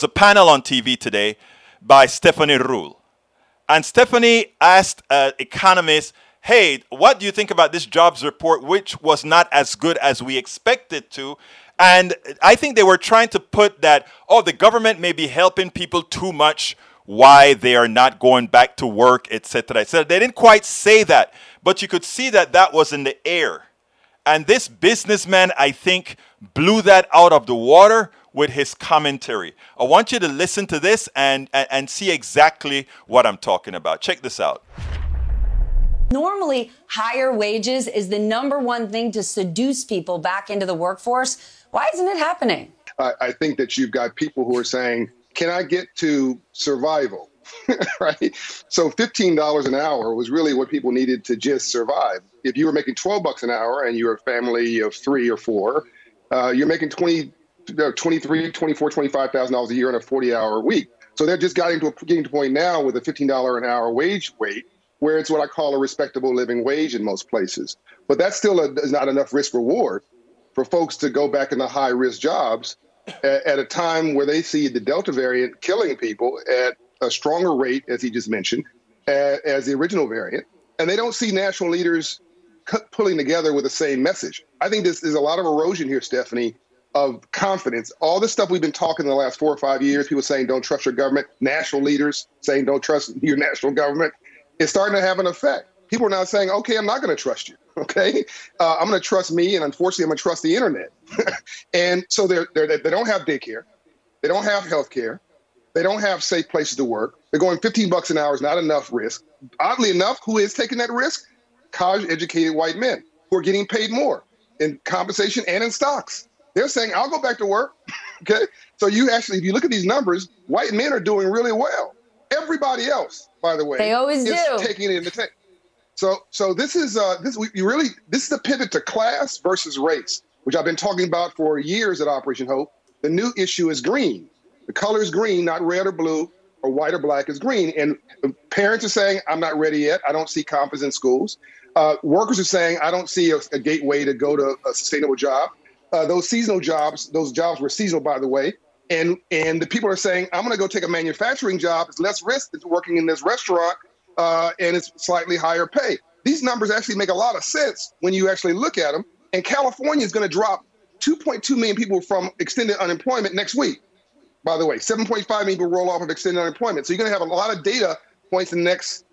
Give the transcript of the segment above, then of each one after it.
There's a panel on TV today by Stephanie Ruhle. And Stephanie asked uh, economists, hey, what do you think about this jobs report, which was not as good as we expected to? And I think they were trying to put that, oh, the government may be helping people too much, why they are not going back to work, etc., etc. They didn't quite say that, but you could see that that was in the air. And this businessman, I think, blew that out of the water with his commentary. I want you to listen to this and, and, and see exactly what I'm talking about. Check this out. Normally, higher wages is the number one thing to seduce people back into the workforce. Why isn't it happening? I, I think that you've got people who are saying, can I get to survival? right? So $15 an hour was really what people needed to just survive. If you were making 12 bucks an hour and you're a family of three or four, uh, you're making 20, uh, 23, 24, $25,000 a year in a 40 hour week. So they're just getting to a, getting to a point now with a $15 an hour wage rate where it's what I call a respectable living wage in most places. But that still a, is not enough risk reward for folks to go back into high risk jobs at, at, a time where they see the Delta variant killing people at a stronger rate, as he just mentioned, as, as the original variant. And they don't see national leaders pulling together with the same message. I think this is a lot of erosion here, Stephanie, of confidence. All this stuff we've been talking in the last four or five years, people saying don't trust your government, national leaders saying don't trust your national government, it's starting to have an effect. People are now saying, okay, I'm not going to trust you. Okay, uh, I'm going to trust me, and unfortunately, I'm going to trust the internet. and so they're, they're, they don't have daycare, they don't have health care, they don't have safe places to work. They're going 15 bucks an hour is not enough risk. Oddly enough, who is taking that risk? College educated white men who are getting paid more in compensation and in stocks. They're saying, I'll go back to work. okay. So you actually, if you look at these numbers, white men are doing really well. Everybody else, by the way, they always is do. taking it in the tank. So, so this is uh, this we really this is the pivot to class versus race, which I've been talking about for years at Operation Hope. The new issue is green. The color is green, not red or blue or white or black. Is green, and parents are saying, "I'm not ready yet. I don't see confidence in schools." Uh, workers are saying, "I don't see a, a, gateway to go to a sustainable job." Uh, those seasonal jobs, those jobs were seasonal, by the way, and and the people are saying, "I'm going to go take a manufacturing job. It's less risk than working in this restaurant, uh, and it's slightly higher pay." These numbers actually make a lot of sense when you actually look at them. And California is going to drop 2.2 million people from extended unemployment next week. By the way, 7.5 million people roll off of extended unemployment. So you're going to have a lot of data points in the next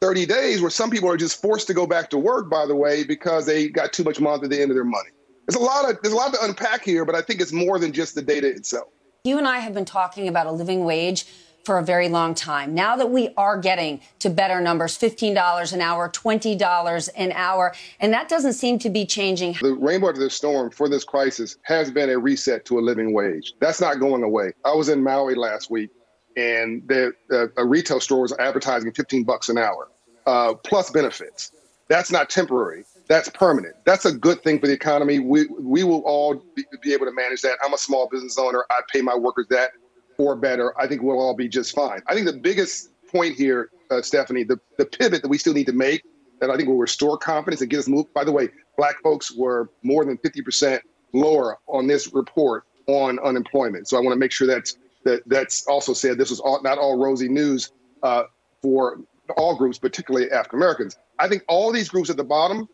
30 days where some people are just forced to go back to work, by the way, because they got too much month at the end of their money. There's a lot of there's a lot to unpack here, but I think it's more than just the data itself. You and I have been talking about a living wage for a very long time. Now that we are getting to better numbers, $15 an hour, $20 an hour, and that doesn't seem to be changing. The rainbow to the storm for this crisis has been a reset to a living wage. That's not going away. I was in Maui last week and the, uh, a retail store was advertising 15 bucks an hour uh, plus benefits. That's not temporary. That's permanent. That's a good thing for the economy. We we will all be, be able to manage that. I'm a small business owner. I pay my workers that or better. I think we'll all be just fine. I think the biggest point here, uh, Stephanie, the, the pivot that we still need to make that I think will restore confidence and get us moved. By the way, black folks were more than 50% lower on this report on unemployment. So I want to make sure that's that that's also said this was all, not all rosy news uh, for all groups, particularly African Americans. I think all these groups at the bottom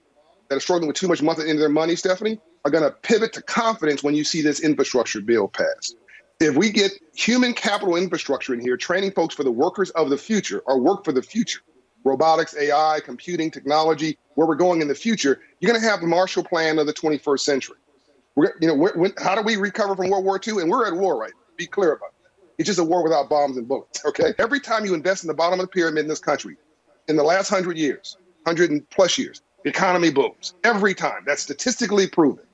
that are struggling with too much money into their money, Stephanie, are going to pivot to confidence when you see this infrastructure bill passed. If we get human capital infrastructure in here, training folks for the workers of the future or work for the future, robotics, AI, computing, technology, where we're going in the future, you're going to have the Marshall Plan of the 21st century. We're, you know, when, how do we recover from World War II? And we're at war right now. Be clear about it. It's just a war without bombs and bullets. Okay. Every time you invest in the bottom of the pyramid in this country, in the last hundred years, hundred and plus years, the economy booms. Every time. That's statistically proven.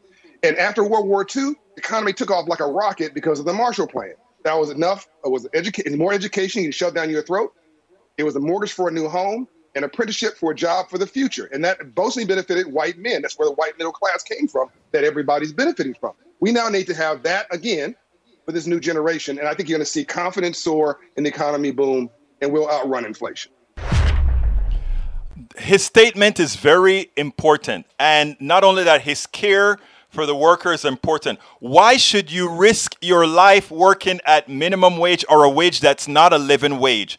And after World War II, the economy took off like a rocket because of the Marshall Plan. That was enough. It was educa- more education. You shove down your throat. It was a mortgage for a new home, an apprenticeship for a job for the future. And that mostly benefited white men. That's where the white middle class came from, that everybody's benefiting from. We now need to have that again for this new generation. And I think you're going to see confidence soar and the economy boom, and we'll outrun inflation. His statement is very important. And not only that, his care for the worker is important. Why should you risk your life working at minimum wage or a wage that's not a living wage?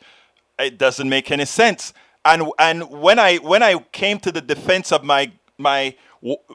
It doesn't make any sense. And and when I when I came to the defense of my my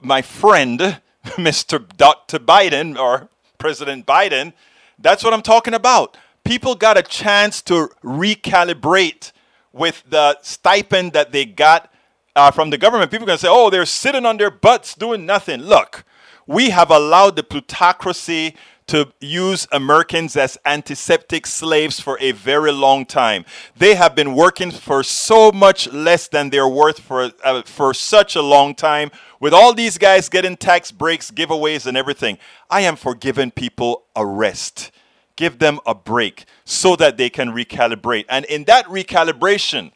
my friend, Mr. Dr. Biden or President Biden, that's what I'm talking about. People got a chance to recalibrate with the stipend that they got uh, from the government. People to say, oh, they're sitting on their butts doing nothing. Look, we have allowed the plutocracy to use Americans as antiseptic slaves for a very long time. They have been working for so much less than they're worth for, uh, for such a long time. With all these guys getting tax breaks, giveaways, and everything, I am for giving people a rest. Give them a break so that they can recalibrate. And in that recalibration,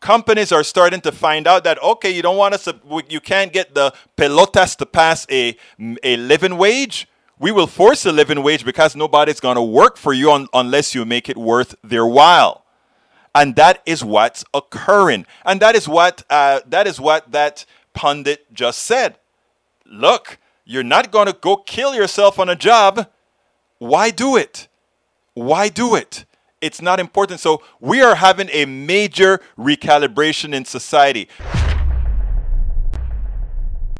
companies are starting to find out that okay, you don't want us, to, you can't get the pelotas to pass a a living wage. We will force a living wage because nobody's going to work for you un, unless you make it worth their while, and that is what's occurring, and that is what uh, that is what that pundit just said. Look, you're not going to go kill yourself on a job. Why do it? Why do it? it's not important. So we are having a major recalibration in society.